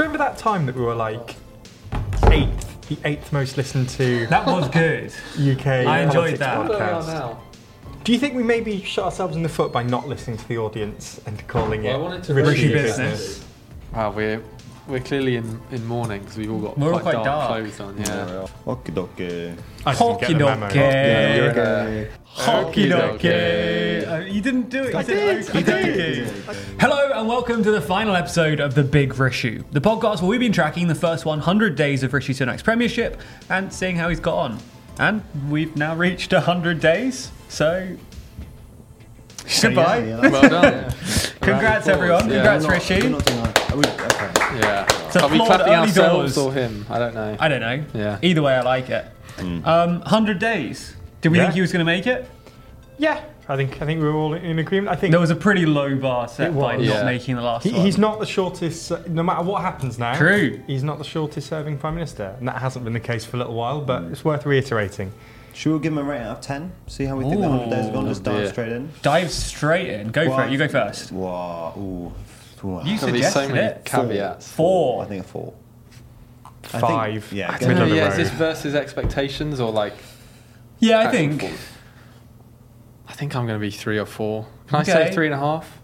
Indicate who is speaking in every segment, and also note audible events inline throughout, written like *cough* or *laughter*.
Speaker 1: Do you remember that time that we were like eighth, the eighth most listened to
Speaker 2: That was good.
Speaker 1: UK
Speaker 2: I enjoyed
Speaker 1: politics
Speaker 2: that.
Speaker 3: Where we are
Speaker 1: podcast?
Speaker 3: now.
Speaker 1: Do you think we maybe shot ourselves in the foot by not listening to the audience and calling
Speaker 3: Well, I
Speaker 1: it
Speaker 3: wanted to
Speaker 1: Rishi
Speaker 2: Rishi
Speaker 1: business?
Speaker 2: business.
Speaker 3: Wow, we're we're clearly in, in mourning because we've all got
Speaker 2: We're all
Speaker 3: quite,
Speaker 2: quite
Speaker 3: dark,
Speaker 2: dark.
Speaker 3: clothes on. Yeah.
Speaker 4: Okie dokie.
Speaker 1: I didn't get the memo.
Speaker 2: Hockey
Speaker 3: You're
Speaker 2: dokie. Hockey
Speaker 3: Okey-dokey.
Speaker 2: dokie. Uh, You didn't do it.
Speaker 1: I
Speaker 2: said
Speaker 1: did, I did.
Speaker 2: dokey. Hello and welcome to the final episode of the Big Rissue, the podcast where we've been tracking the first 100 days of Rishi Sunak's premiership and seeing how he's got on. And we've now reached 100 days, so goodbye.
Speaker 4: Yeah, yeah,
Speaker 3: Well done. *laughs*
Speaker 2: Congrats, everyone.
Speaker 3: applause,
Speaker 2: Congrats,
Speaker 4: We're not-
Speaker 2: Rishi.
Speaker 4: we're not doing that. Are we- okay.
Speaker 3: Yeah.
Speaker 2: a
Speaker 3: Are we
Speaker 2: flawed
Speaker 3: clapping
Speaker 2: early
Speaker 3: ourselves
Speaker 2: doors.
Speaker 3: or him? I don't know.
Speaker 2: I don't know.
Speaker 3: Yeah.
Speaker 2: Either way, I like it. Um, 100 days. Did we
Speaker 1: Yeah.
Speaker 2: think he was going to make it?
Speaker 1: Yeah, I think I think we were all in agreement. I think
Speaker 2: There was a pretty low bar set
Speaker 1: It
Speaker 2: by
Speaker 1: was.
Speaker 2: not
Speaker 3: Yeah.
Speaker 2: making the last
Speaker 1: he,
Speaker 2: one.
Speaker 1: he's not the shortest. uh, No matter what happens now,
Speaker 2: True.
Speaker 1: He's not the shortest serving prime minister, and that hasn't been the case for a little while. But it's worth reiterating.
Speaker 4: Should we give him a rating out of 10? See how we think the 100 days have gone? Just dive
Speaker 3: dear.
Speaker 4: straight in.
Speaker 2: Dive straight in. Go for it. You go first.
Speaker 4: Wow. Ooh. Ooh.
Speaker 2: You
Speaker 3: There'll be so many
Speaker 2: it.
Speaker 3: caveats.
Speaker 2: Four.
Speaker 4: I think a 4. I think-
Speaker 1: Five.
Speaker 4: yeah,
Speaker 1: At
Speaker 4: go
Speaker 1: the middle of the
Speaker 3: yeah, is this versus expectations or like?
Speaker 2: Yeah, I think.
Speaker 3: performance? I think I'm going to be three or four. Can I say three and a half?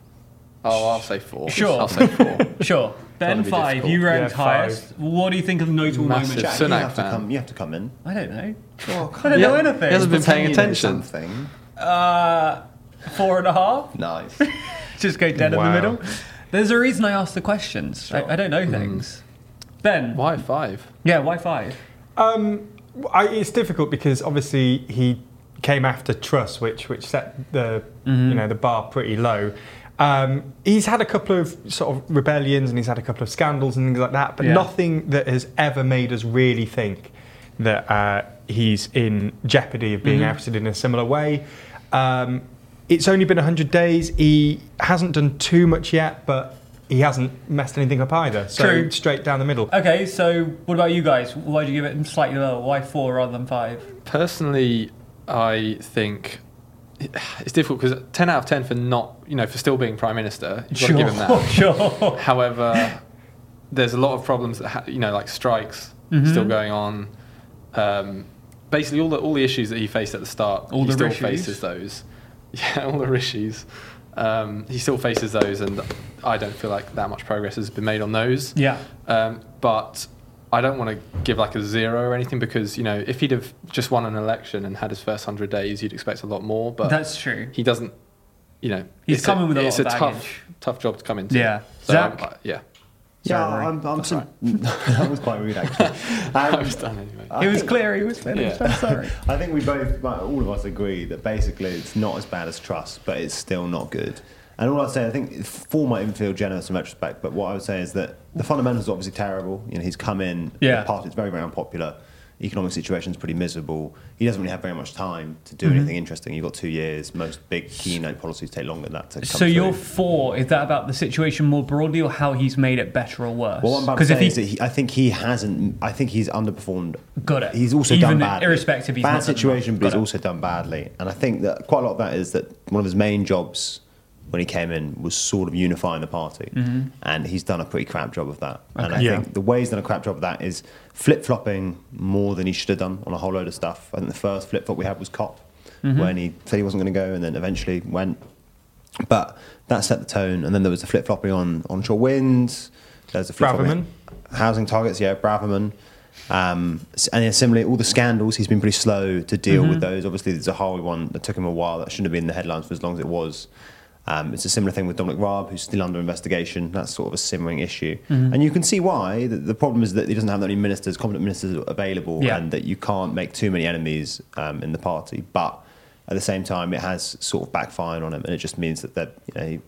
Speaker 3: Oh, I'll say four.
Speaker 2: Sure.
Speaker 3: I'll say four. *laughs*
Speaker 2: Sure. Ben,
Speaker 3: be
Speaker 2: five.
Speaker 3: difficult.
Speaker 2: You ranked
Speaker 1: Yeah, five.
Speaker 2: highest. What do you think of the notable
Speaker 3: Massive.
Speaker 2: moments?
Speaker 4: Jack, you have, to
Speaker 3: fan.
Speaker 4: come, you have to come in.
Speaker 2: I don't know.
Speaker 4: Oh,
Speaker 2: I don't know anything.
Speaker 3: he hasn't been paying
Speaker 4: Pretend you know
Speaker 3: attention.
Speaker 4: Something.
Speaker 2: Uh, four and a half.
Speaker 4: Nice. *laughs*
Speaker 2: Just go dead in the middle. There's a reason I ask the questions. I, I don't know things. Ben.
Speaker 3: Why five?
Speaker 2: Yeah, why five?
Speaker 1: Um, I, it's difficult because obviously he came after Truss, which which set the you know the bar pretty low. Um, he's had a couple of sort of rebellions and he's had a couple of scandals and things like that, but
Speaker 2: Yeah.
Speaker 1: nothing that has ever made us really think that uh, he's in jeopardy of being ousted in a similar way. Um, it's only been 100 days. He hasn't done too much yet, but he hasn't messed anything up either. So
Speaker 2: True.
Speaker 1: straight down the middle.
Speaker 2: Okay, so what about you guys? Why do you give it slightly lower? Why four rather than five?
Speaker 3: Personally, I think it's difficult because ten out of ten for not, you know, for still being prime minister, you've got to give him that. *laughs*
Speaker 2: sure.
Speaker 3: However, there's a lot of problems that ha- you know, like strikes
Speaker 2: Mm-hmm.
Speaker 3: still going on. Um, basically, all the all the issues that he faced at the start,
Speaker 2: All
Speaker 3: he
Speaker 2: the
Speaker 3: still
Speaker 2: rishis.
Speaker 3: faces those. Yeah, *laughs* all the rishis. Um, he still faces those, and I don't feel like that much progress has been made on those.
Speaker 2: Yeah.
Speaker 3: Um, but I don't want to give like a zero or anything because you know if he'd have just won an election and had his first hundred days, you'd expect a lot more. But
Speaker 2: That's true.
Speaker 3: he doesn't. You know,
Speaker 2: He's
Speaker 3: it's
Speaker 2: coming with a lot
Speaker 3: it's a
Speaker 2: baggage.
Speaker 3: tough, tough job to come into.
Speaker 2: Yeah.
Speaker 3: So,
Speaker 2: Zach?
Speaker 3: um, yeah.
Speaker 4: Yeah, I'm, I'm sim- *laughs* that was quite rude actually. *laughs*
Speaker 3: I
Speaker 4: Um,
Speaker 3: was done anyway.
Speaker 4: I
Speaker 2: He was
Speaker 4: think-
Speaker 2: clear. He was finished.
Speaker 3: Yeah.
Speaker 2: I'm sorry. *laughs*
Speaker 4: I think we both, all of us agree that basically it's not as bad as Truss, but it's still not good. And all I'd say, I think form might even feel generous in retrospect, but what I would say is that the fundamentals are obviously terrible. You know, he's come in,
Speaker 2: Yeah.
Speaker 4: the party's very, very unpopular. Economic situation's pretty miserable. He doesn't really have very much time to
Speaker 2: Mm-hmm.
Speaker 4: do anything interesting. You've got two years. Most big keynote policies take longer than that to come
Speaker 2: So your
Speaker 4: through.
Speaker 2: four is that about the situation more broadly, or how he's made it better or worse?
Speaker 4: Well, what I'm about to
Speaker 2: if
Speaker 4: say
Speaker 2: he
Speaker 4: is that he, I think he hasn't. I think he's underperformed.
Speaker 2: Got it.
Speaker 4: He's also
Speaker 2: Even
Speaker 4: done badly.
Speaker 2: irrespective, he's
Speaker 4: bad situation, but he's
Speaker 2: it.
Speaker 4: also done badly. And I think that quite a lot of that is that one of his main jobs when he came in was sort of unifying the party,
Speaker 2: Mm-hmm.
Speaker 4: and he's done a pretty crap job of that. And I
Speaker 1: Yeah.
Speaker 4: think the way he's done a crap job of that is flip flopping more than he should have done on a whole load of stuff. I think the first flip flop we had was COP,
Speaker 2: Mm-hmm.
Speaker 4: when he said he wasn't going to go, and then eventually went. But that set the tone, and then there was the flip flopping on onshore winds. There's the flip
Speaker 1: Braverman.
Speaker 4: housing targets, yeah, Braverman. Um, and similarly, all the scandals, he's been pretty slow to deal
Speaker 2: Mm-hmm.
Speaker 4: with those. Obviously, there's a Zahawi one that took him a while. That shouldn't have been in the headlines for as long as it was. Um, it's a similar thing with Dominic Raab, who's still under investigation. That's sort of a simmering issue.
Speaker 2: Mm-hmm.
Speaker 4: And you can see why. The, the problem is that he doesn't have that many ministers, competent ministers available,
Speaker 2: Yeah.
Speaker 4: and that you can't make too many enemies um, in the party. But at the same time, it has sort of backfired on him, and it just means that you know,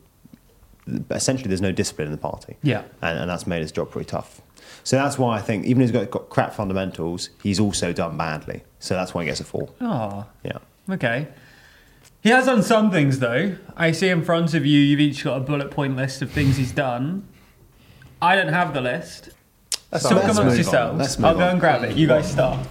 Speaker 4: essentially there's no discipline in the party
Speaker 2: Yeah.
Speaker 4: and, and that's made his job pretty tough. So that's why I think even though he's got, got crap fundamentals, he's also done badly. So that's why he gets a four.
Speaker 2: Oh,
Speaker 4: Yeah.
Speaker 2: okay. He has done some things though. I see in front of you, you've each got a bullet point list of things he's done. I don't have the list.
Speaker 4: Let's,
Speaker 2: Talk
Speaker 4: let's
Speaker 2: amongst
Speaker 4: move on.
Speaker 2: yourselves.
Speaker 4: Let's
Speaker 2: I'll go
Speaker 4: on.
Speaker 2: and grab it. You guys start.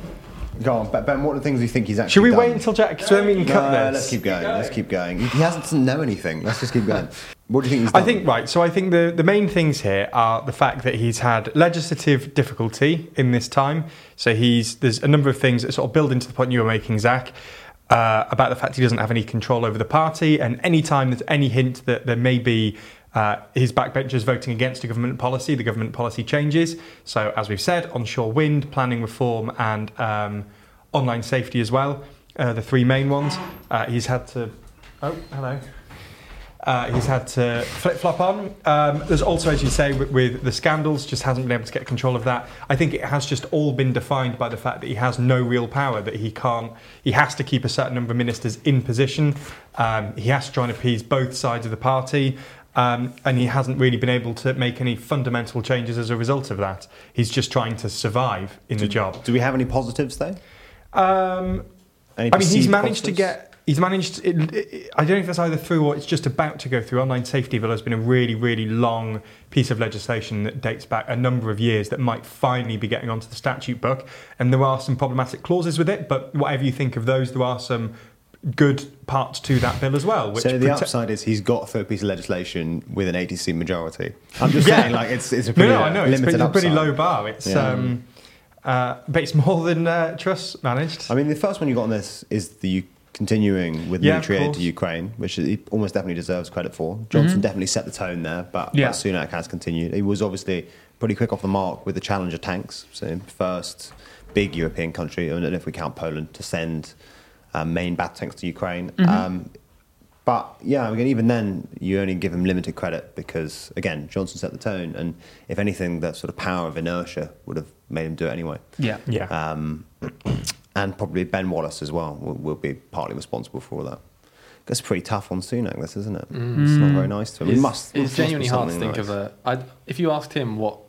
Speaker 4: Go on, Ben. Ben, What are the things you think he's actually
Speaker 1: Should we
Speaker 4: done?
Speaker 1: wait until Jack? So then we can
Speaker 4: No,
Speaker 1: cut this.
Speaker 4: let's
Speaker 1: this.
Speaker 4: keep going. Let's keep going. He he hasn't know anything. Let's just keep going. *laughs* What do you think he's done?
Speaker 1: I think right. So I think the the main things here are the fact that he's had legislative difficulty in this time. So he's there's a number of things that sort of build into the point you were making, Zach, uh, about the fact he doesn't have any control over the party, and any time there's any hint that there may be. Uh, his backbenchers voting against a government policy, the government policy changes. So, as we've said, onshore wind, planning reform, and um, online safety as well, uh, the three main ones. Uh, he's had to. Oh, hello. Uh, he's had to flip flop on. Um, there's also, as you say, with, with the scandals, just hasn't been able to get control of that. I think it has just all been defined by the fact that he has no real power, that he can't, he has to keep a certain number of ministers in position. Um, he has to try and appease both sides of the party. Um, and he hasn't really been able to make any fundamental changes as a result of that. He's just trying to survive in the job.
Speaker 4: Do we have any positives though?
Speaker 1: Um,
Speaker 4: Any
Speaker 1: I mean, he's managed to get. He's managed. It, it, I don't know if that's either through or it's just about to go through. Online safety bill has been a really, really long piece of legislation that dates back a number of years that might finally be getting onto the statute book. And there are some problematic clauses with it, but whatever you think of those, there are some good parts to that bill as well. Which
Speaker 4: so the
Speaker 1: prote-
Speaker 4: upside is he's got through a piece of legislation with an 80 seat majority. I'm just *laughs*
Speaker 1: Yeah.
Speaker 4: saying, like it's it's a
Speaker 1: No,
Speaker 4: pretty
Speaker 1: no, I know it's, pretty- it's a pretty low bar. It's
Speaker 4: Yeah.
Speaker 1: um, uh, but it's more than uh, Truss managed.
Speaker 4: I mean, the first one you got on this is the continuing with
Speaker 1: Yeah, of
Speaker 4: military aid
Speaker 1: course.
Speaker 4: to Ukraine, which he almost definitely deserves credit for. Johnson definitely set the tone there, but,
Speaker 2: Yeah.
Speaker 4: but Sunak has continued. He was obviously pretty quick off the mark with the Challenger tanks. So first big European country, I don't know if we count Poland, to send um, main battle tanks to Ukraine. Um, but yeah, again, even then, you only give him limited credit because, again, Johnson set the tone, and if anything, that sort of power of inertia would have made him do it anyway.
Speaker 2: Yeah.
Speaker 1: yeah.
Speaker 4: Um, and probably Ben Wallace as well will, will be partly responsible for all that. That's pretty tough on Sunak, this isn't it? It's not very nice to him.
Speaker 3: It's,
Speaker 4: It must,
Speaker 3: it's
Speaker 4: must be
Speaker 3: genuinely hard to think
Speaker 4: nice.
Speaker 3: of a. I, if you asked him what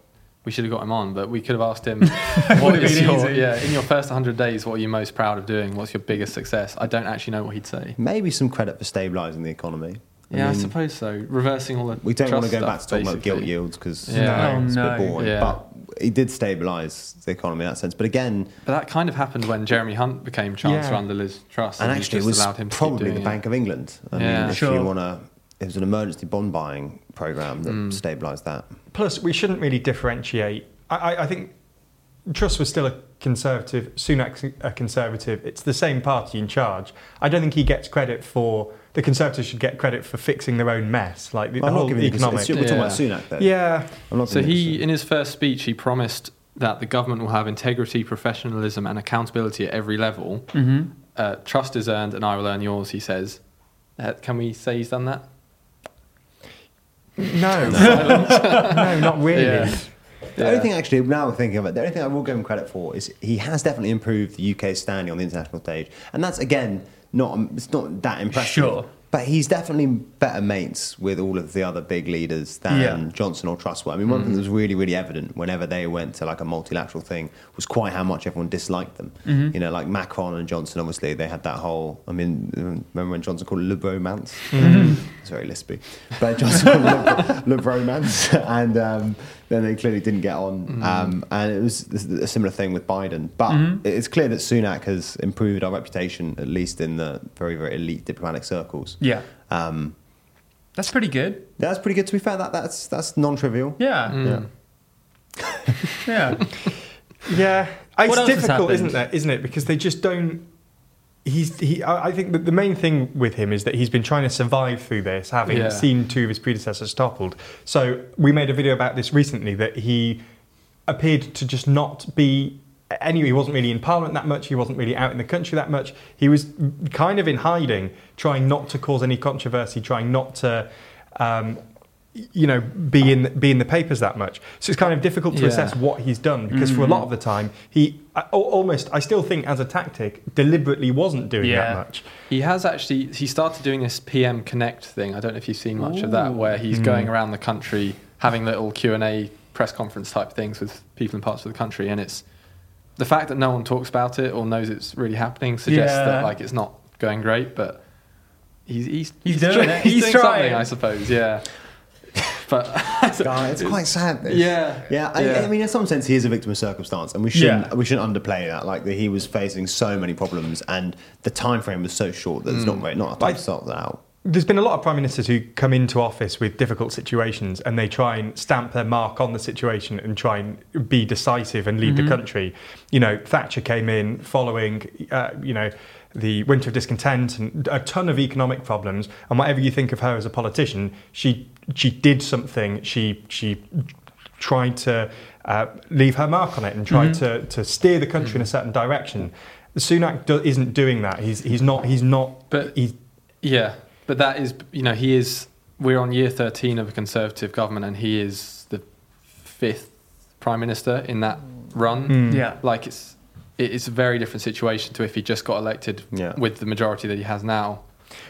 Speaker 3: we should have got him on, but we could have asked him,
Speaker 2: Would *laughs*
Speaker 3: what
Speaker 2: have
Speaker 3: is
Speaker 2: been
Speaker 3: your,
Speaker 2: easy.
Speaker 3: yeah, in your first 100 days, what are you most proud of doing? What's your biggest success? I don't actually know what he'd say.
Speaker 4: Maybe some credit for stabilising the economy.
Speaker 3: Yeah, I, suppose so. Reversing all the.
Speaker 4: We don't want to
Speaker 3: trust
Speaker 4: go back to
Speaker 3: stuff,
Speaker 4: talking about gilt yields because
Speaker 3: Yeah.
Speaker 4: it's
Speaker 2: Oh,
Speaker 4: a bit oh,
Speaker 2: no.
Speaker 4: boring.
Speaker 3: Yeah.
Speaker 4: But he did stabilise the economy in that sense. But again,
Speaker 3: But that kind of happened when Jeremy Hunt became Chancellor
Speaker 1: Yeah.
Speaker 3: under Liz Truss,
Speaker 4: and
Speaker 3: he's
Speaker 4: actually, it was
Speaker 3: allowed him
Speaker 4: probably
Speaker 3: doing
Speaker 4: the
Speaker 3: it.
Speaker 4: Bank of England. I
Speaker 3: Yeah.
Speaker 4: mean, if
Speaker 2: Sure.
Speaker 4: you want to, it was an emergency bond buying program that
Speaker 3: Mm.
Speaker 4: stabilised that.
Speaker 1: Plus, we shouldn't really differentiate. I, I, I think Truss was still a conservative, Sunak's a conservative. It's the same party in charge. I don't think he gets credit for the Conservatives should get credit for fixing their own mess, like the, the
Speaker 4: I'm not
Speaker 1: whole
Speaker 4: giving you
Speaker 1: economic.
Speaker 4: this- We're talking about Sunak, though.
Speaker 1: yeah,
Speaker 4: I'm not
Speaker 3: So he, in his first speech, he promised that the government will have integrity, professionalism, and accountability at every level.
Speaker 2: Mm-hmm.
Speaker 3: Uh, trust is earned, and I will earn yours. He says. Uh, can we say he's done that?
Speaker 1: no, *laughs* *laughs* no, not really.
Speaker 3: Yeah.
Speaker 4: The only thing, actually, now I'm thinking of it, the only thing I will give him credit for is he has definitely improved the UK's standing on the international stage, and that's again not it's not that impressive.
Speaker 2: Sure.
Speaker 4: But he's definitely better mates with all of the other big leaders than
Speaker 2: Yeah.
Speaker 4: Johnson or Truss were. I mean, one thing mm-hmm. that was really, really evident whenever they went to like a multilateral thing was quite how much everyone disliked them. Mm-hmm. You know, like Macron and Johnson, obviously, they had that whole. I mean, remember when Johnson called it le bromance? Mm-hmm. It's very lispy. But Johnson called it le, le *laughs* and um, then they clearly didn't get on. Um, and it was a similar thing with Biden. But it's clear that Sunak has improved our reputation, at least in the very, very elite diplomatic circles.
Speaker 2: Yeah.
Speaker 4: Um,
Speaker 2: That's pretty good.
Speaker 4: that's pretty good. To be fair, that that's that's non-trivial.
Speaker 2: Yeah.
Speaker 3: Mm.
Speaker 2: Yeah. *laughs*
Speaker 1: Yeah, it's
Speaker 2: What else has
Speaker 1: difficult, isn't it? Isn't it? Because they just don't. He's he. I think that the main thing with him is that he's been trying to survive through this, having
Speaker 3: Yeah.
Speaker 1: seen two of his predecessors toppled. So we made a video about this recently that he appeared to just not be. Anyway, he wasn't really in Parliament that much. He wasn't really out in the country that much. He was kind of in hiding, trying not to cause any controversy, trying not to. Um, you know, be in be in the papers that much. So it's kind of difficult to
Speaker 3: Yeah.
Speaker 1: assess what he's done because for a lot of the time he I- almost I still think as a tactic deliberately wasn't doing
Speaker 2: Yeah.
Speaker 1: that much.
Speaker 3: He has actually. He started doing this PM Connect thing. I don't know if you've seen much of that, where he's
Speaker 1: Mm.
Speaker 3: going around the country having little Q and A press conference type things with people in parts of the country, and it's the fact that no one talks about it or knows it's really happening suggests
Speaker 2: Yeah.
Speaker 3: that like it's not going great, but he's he's
Speaker 2: He's doing
Speaker 3: trying-
Speaker 2: it.
Speaker 3: He's,
Speaker 2: He's
Speaker 3: doing
Speaker 2: trying.
Speaker 3: something, I suppose. Yeah, but *laughs*
Speaker 4: God, it's quite sad. This.
Speaker 3: Yeah.
Speaker 4: yeah. I,
Speaker 3: Yeah.
Speaker 4: I mean, in some sense, he is a victim of circumstance, and we shouldn't
Speaker 2: Yeah.
Speaker 4: we shouldn't underplay that. Like that, he was facing so many problems, and the time frame was so short that it's not very not enough time to sort that out.
Speaker 1: there's been a lot of prime ministers who come into office with difficult situations and they try and stamp their mark on the situation and try and be decisive and lead
Speaker 2: Mm-hmm.
Speaker 1: the country. You know, Thatcher came in following, uh, you know, the winter of discontent and a ton of economic problems. And whatever you think of her as a politician, she she did something. She she tried to uh, leave her mark on it and tried
Speaker 2: Mm-hmm.
Speaker 1: to, to steer the country in a certain direction. Sunak do, isn't doing that. He's he's not he's not.
Speaker 3: But-
Speaker 1: he's
Speaker 3: Yeah, but that is, you know, he is. We're on year 13 of a Conservative government, and he is the fifth prime minister in that run.
Speaker 1: Mm.
Speaker 2: Yeah.
Speaker 3: Like it's, it's a very different situation to if he just got elected
Speaker 4: Yeah.
Speaker 3: with the majority that he has now.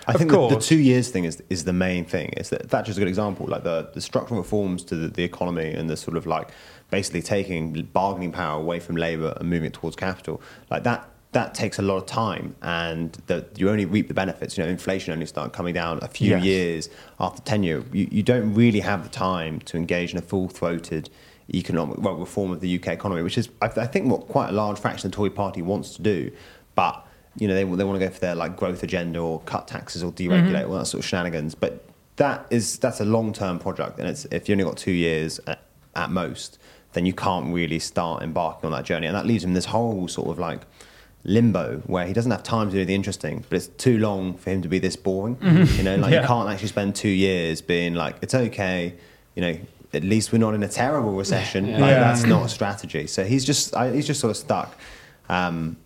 Speaker 4: I
Speaker 1: Of
Speaker 4: think the, the two years thing is is the main thing. Is that Thatcher's a good example. Like the, the structural reforms to the, the economy and the sort of like basically taking bargaining power away from labour and moving it towards capital. Like that that takes a lot of time, and that you only reap the benefits. You know, inflation only started coming down a few
Speaker 1: Yes.
Speaker 4: years after tenure. You, you don't really have the time to engage in a full throated economic well, reform of the UK economy, which is I, I think what quite a large fraction of the Tory Party wants to do, but you know, they, they want to go for their like growth agenda or cut taxes or deregulate mm-hmm. all that sort of shenanigans. But that is that's a long term project, and it's if you only got two years at, at most, then you can't really start embarking on that journey, and that leaves him this whole sort of like limbo where he doesn't have time to do the interesting, but it's too long for him to be this boring. Mm-hmm. You know, like *laughs*
Speaker 2: Yeah.
Speaker 4: you can't actually spend two years being like it's okay. You know. At least we're not in a terrible recession.
Speaker 3: Yeah.
Speaker 4: Like
Speaker 1: Yeah.
Speaker 4: that's not a strategy. So he's just I, he's just sort of stuck. Um,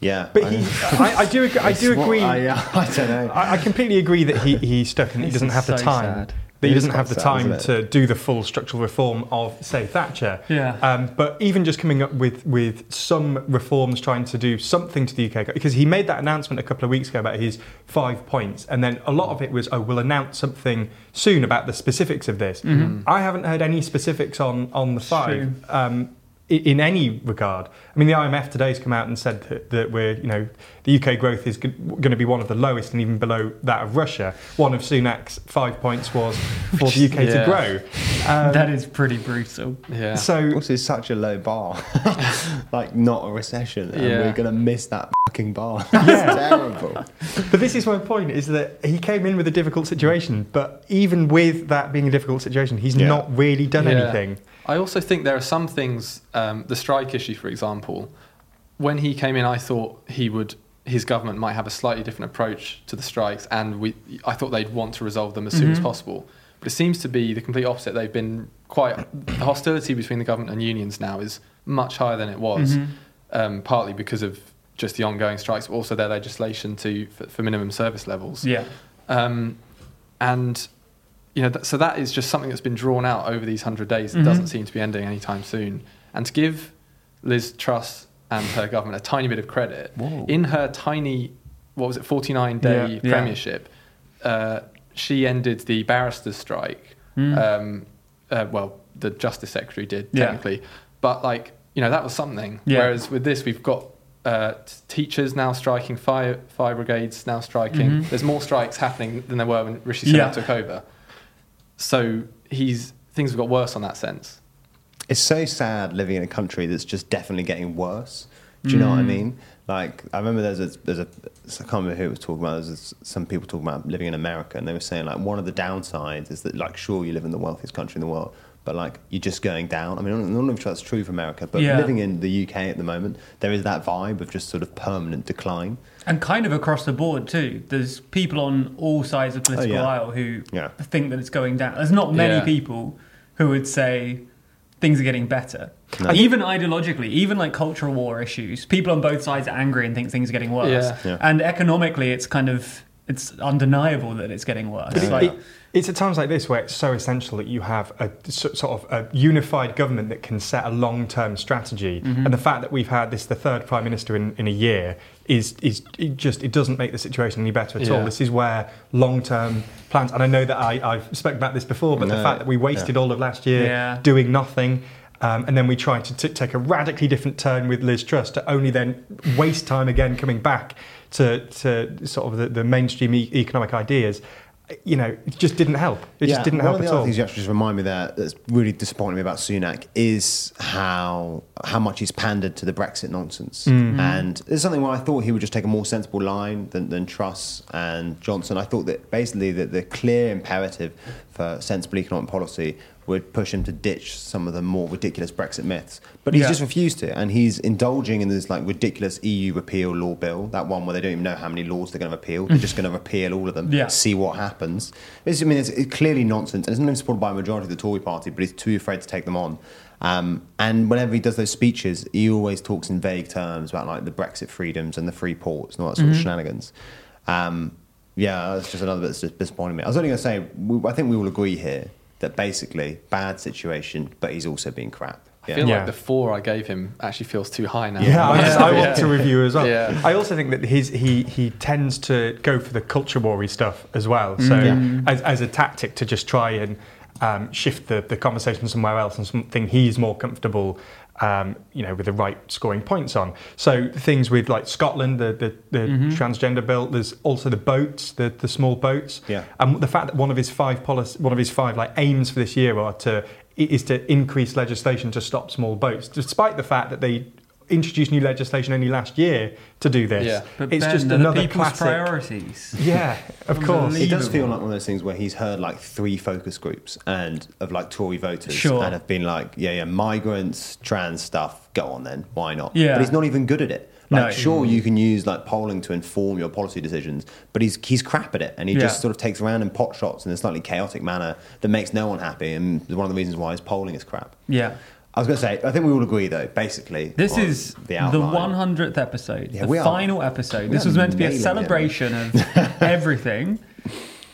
Speaker 4: yeah,
Speaker 1: But he, I, I do, I do agree.
Speaker 4: I, uh, *laughs* I don't know.
Speaker 1: I, I completely agree that he, he's stuck and he doesn't
Speaker 2: is
Speaker 1: have the time.
Speaker 2: sad.
Speaker 1: That he
Speaker 4: It is
Speaker 1: doesn't have the
Speaker 4: sad,
Speaker 1: time to do the full structural reform of, say, Thatcher.
Speaker 2: Yeah.
Speaker 1: Um, but even just coming up with, with some reforms, trying to do something to the UK, because he made that announcement a couple of weeks ago about his five points, and then a lot of it was, oh, we'll announce something soon about the specifics of this. I haven't heard any specifics on on the
Speaker 2: True.
Speaker 1: five. Um, i- in any regard, I mean, the IMF today's come out and said that, that we're, you know, the UK growth is going to be one of the lowest and even below that of Russia. One of Sunak's five points was for the UK to *laughs* grow. Um,
Speaker 2: that is pretty brutal.
Speaker 3: Yeah.
Speaker 1: so
Speaker 4: Also, it's such a low bar. *laughs* like, not a recession. And
Speaker 3: Yeah.
Speaker 4: we're going to miss that fucking bar. *laughs* It's terrible.
Speaker 1: But this is my point: is that he came in with a difficult situation, but even with that being a difficult situation, he's
Speaker 4: Yeah.
Speaker 1: not really done
Speaker 3: Yeah.
Speaker 1: anything.
Speaker 3: I also think there are some things, um, the strike issue, for example. When he came in, I thought he would, his government might have a slightly different approach to the strikes, and we, I thought they'd want to resolve them as soon as possible. But it seems to be the complete opposite. They've been quite the hostility between the government and unions now is much higher than it was, um, partly because of just the ongoing strikes, but also their legislation to for, for minimum service levels.
Speaker 2: Yeah.
Speaker 3: Um, and you know, so that is just something that's been drawn out over these hundred days that
Speaker 2: Mhm.
Speaker 3: doesn't seem to be ending anytime soon. And to give Liz Truss and her government a tiny bit of credit
Speaker 2: Whoa.
Speaker 3: in her tiny, what was it, forty-nine day
Speaker 2: Yeah. Yeah.
Speaker 3: premiership, uh, she ended the barristers' strike.
Speaker 2: Mm.
Speaker 3: Um, uh, well, the justice secretary did
Speaker 2: Yeah.
Speaker 3: technically, but like you know, that was something.
Speaker 2: Yeah.
Speaker 3: Whereas with this, we've got uh, t- teachers now striking, fire fire brigades now striking.
Speaker 2: Mhm.
Speaker 3: There's more strikes happening than there were when Rishi
Speaker 2: Yeah.
Speaker 3: Sunak took over. So he's things have got worse on that sense.
Speaker 4: It's so sad living in a country that's just definitely getting worse. Do you know what I
Speaker 2: Mm.
Speaker 4: mean? Like, I remember there's a, there's a, I can't remember who it was talking about. There's some people talking about living in America, and they were saying like one of the downsides is that like sure you live in the wealthiest country in the world, but like you're just going down. I mean, I don't, I don't know if that's true for America, but
Speaker 2: Yeah.
Speaker 4: living in the UK at the moment, there is that vibe of just sort of permanent decline.
Speaker 2: And kind of across the board too. There's people on all sides of the oh, political
Speaker 4: Oh, yeah.
Speaker 2: aisle who
Speaker 4: Yeah.
Speaker 2: think that it's going down. There's not many
Speaker 3: Yeah.
Speaker 2: people who would say things are getting better.
Speaker 4: No.
Speaker 2: Even ideologically, even like cultural war issues, people on both sides are angry and think things are getting worse.
Speaker 3: Yeah.
Speaker 4: Yeah.
Speaker 2: And economically, it's kind of it's undeniable that it's getting worse.
Speaker 1: But it-
Speaker 2: Like-
Speaker 1: it- it's at times like this where it's so essential that you have a so- sort of a unified government that can set a long-term strategy.
Speaker 2: Mm-hmm.
Speaker 1: And the fact that we've had this the third prime minister in, in a year is is it just it doesn't make the situation any better at all. This is where long-term plans. And I know that I, I've spoken about this before, but the fact that we wasted
Speaker 4: yeah.
Speaker 1: all of last year
Speaker 2: Yeah.
Speaker 1: doing nothing. Um, and then we tried to t- take a radically different turn with Liz Truss to only then waste time again coming back to, to sort of the, the mainstream e- economic ideas. you know, it just didn't help. It just didn't
Speaker 4: one
Speaker 1: help
Speaker 4: of the
Speaker 1: at
Speaker 4: other
Speaker 1: all.
Speaker 4: things you actually just remind me there that's really disappointing me about Sunak is how how much he's pandered to the Brexit nonsense.
Speaker 1: Mm.
Speaker 4: And there's something where I thought he would just take a more sensible line than, than Truss and Johnson. I thought that basically that the clear imperative for sensible economic policy would push him to ditch some of the more ridiculous Brexit myths. But he's
Speaker 2: Yeah.
Speaker 4: just refused to, and he's indulging in this like ridiculous EU repeal law bill, that one where they don't even know how many laws they're going to repeal. They're just going to repeal all of them,
Speaker 2: Yeah.
Speaker 4: see what happens. It's, I mean, it's, it's clearly nonsense, and it's not even supported by a majority of the Tory party, but he's too afraid to take them on. Um, and whenever he does those speeches, he always talks in vague terms about like the Brexit freedoms and the free ports and all that sort of shenanigans. Um, yeah, that's just another bit that's just disappointing me. I was only going to say, we, I think we all agree here that basically bad situation, but he's also being crap.
Speaker 3: I feel
Speaker 1: Yeah.
Speaker 3: like the four I gave him actually feels too high now.
Speaker 1: Yeah, I, *laughs*
Speaker 2: Yeah.
Speaker 1: I want
Speaker 3: Yeah.
Speaker 1: to review as well.
Speaker 3: Yeah.
Speaker 1: I also think that his he he tends to go for the culture warry stuff as well. So
Speaker 2: Mm.
Speaker 1: as, as a tactic to just try and um, shift the, the conversation somewhere else and something he's more comfortable. Um, you know, with the right scoring points on. So things with like Scotland, the the, the
Speaker 2: Mm-hmm.
Speaker 1: transgender bill. There's also the boats, the, the small boats.
Speaker 4: Yeah.
Speaker 1: And the fact that one of his five policy, one of his five like aims for this year are to is to increase legislation to stop small boats, despite the fact that they introduced new legislation only last year to do this.
Speaker 3: Yeah.
Speaker 2: But
Speaker 1: it's
Speaker 2: Ben,
Speaker 1: just another
Speaker 2: people's
Speaker 1: classic.
Speaker 2: priorities. *laughs*
Speaker 1: Yeah, of course.
Speaker 4: It does feel like one of those things where he's heard like three focus groups and of like Tory voters
Speaker 2: Sure.
Speaker 4: and have been like, yeah, yeah, migrants, trans stuff, go on then, why not?
Speaker 2: Yeah.
Speaker 4: But he's not even good at it. Like,
Speaker 2: No.
Speaker 4: sure, you can use like polling to inform your policy decisions, but he's he's crap at it, and he
Speaker 2: Yeah.
Speaker 4: just sort of takes random pot shots in a slightly chaotic manner that makes no one happy, and is one of the reasons why his polling is crap.
Speaker 2: Yeah.
Speaker 4: I was going to say, I think we all agree though, basically.
Speaker 2: This is
Speaker 4: the
Speaker 2: the, 100th episode,
Speaker 4: Yeah,
Speaker 2: the
Speaker 4: we are-
Speaker 2: final episode. This was meant to be a
Speaker 4: nailing it,
Speaker 2: celebration of *laughs* everything.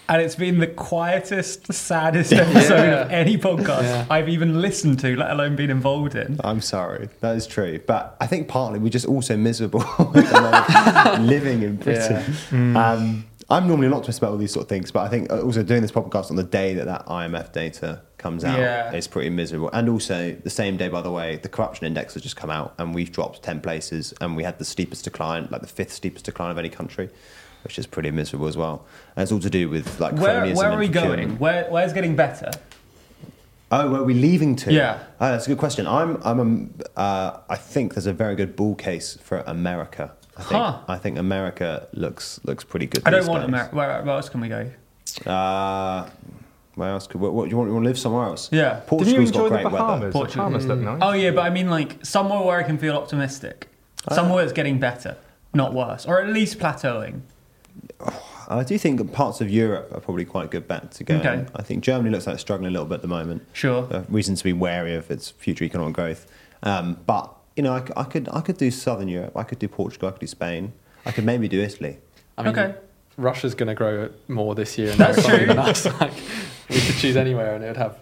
Speaker 2: And it's been the quietest, saddest *laughs* episode
Speaker 3: Yeah.
Speaker 2: of any podcast
Speaker 3: Yeah.
Speaker 2: I've even listened to, let alone been involved in.
Speaker 4: I'm sorry, that is true. But I think partly we're just also miserable *laughs* at the moment, living in Britain. Um, I'm normally an optimist about all these sort of things, but I think uh, also doing this podcast on the day that that IMF data comes out
Speaker 2: Yeah.
Speaker 4: is pretty miserable. And also the same day, by the way, the corruption index has just come out, and we've dropped ten places, and we had the steepest decline, like the fifth steepest decline of any country. Which is pretty miserable as well. And it's all to do with like
Speaker 2: Where, where are we going? Where, where's getting better?
Speaker 4: Oh, where are we leaving to?
Speaker 2: Yeah.
Speaker 4: Oh, that's a good question. I'm, I'm, uh, I think there's a very good bull case for America. I think,
Speaker 2: Huh.
Speaker 4: I think America looks looks pretty good.
Speaker 2: I don't want. America. Where, where else can we go?
Speaker 4: Uh, where else could? What, what, you, want, you want to live somewhere else?
Speaker 2: Yeah.
Speaker 1: Did you enjoy
Speaker 4: got great weather.
Speaker 1: Bahamas? The
Speaker 2: Portugal.
Speaker 1: Bahamas look nice.
Speaker 2: Oh, yeah, but I mean, like, somewhere where I can feel optimistic.
Speaker 4: Uh,
Speaker 2: Somewhere that's getting better, not worse. Or at least plateauing. *sighs*
Speaker 4: I do think that parts of Europe are probably quite good bet to go.
Speaker 2: Okay.
Speaker 4: I think Germany looks like it's struggling a little bit at the moment.
Speaker 2: Sure.
Speaker 4: Uh, reason to be wary of its future economic growth. Um, but you know, I, c- I could I could do Southern Europe. I could do Portugal. I could do Spain. I could maybe do Italy.
Speaker 3: I mean,
Speaker 2: Okay.
Speaker 3: Russia's going to grow more this year and
Speaker 2: That's
Speaker 3: next
Speaker 2: true.
Speaker 3: than us. Like, we could choose anywhere and it would have.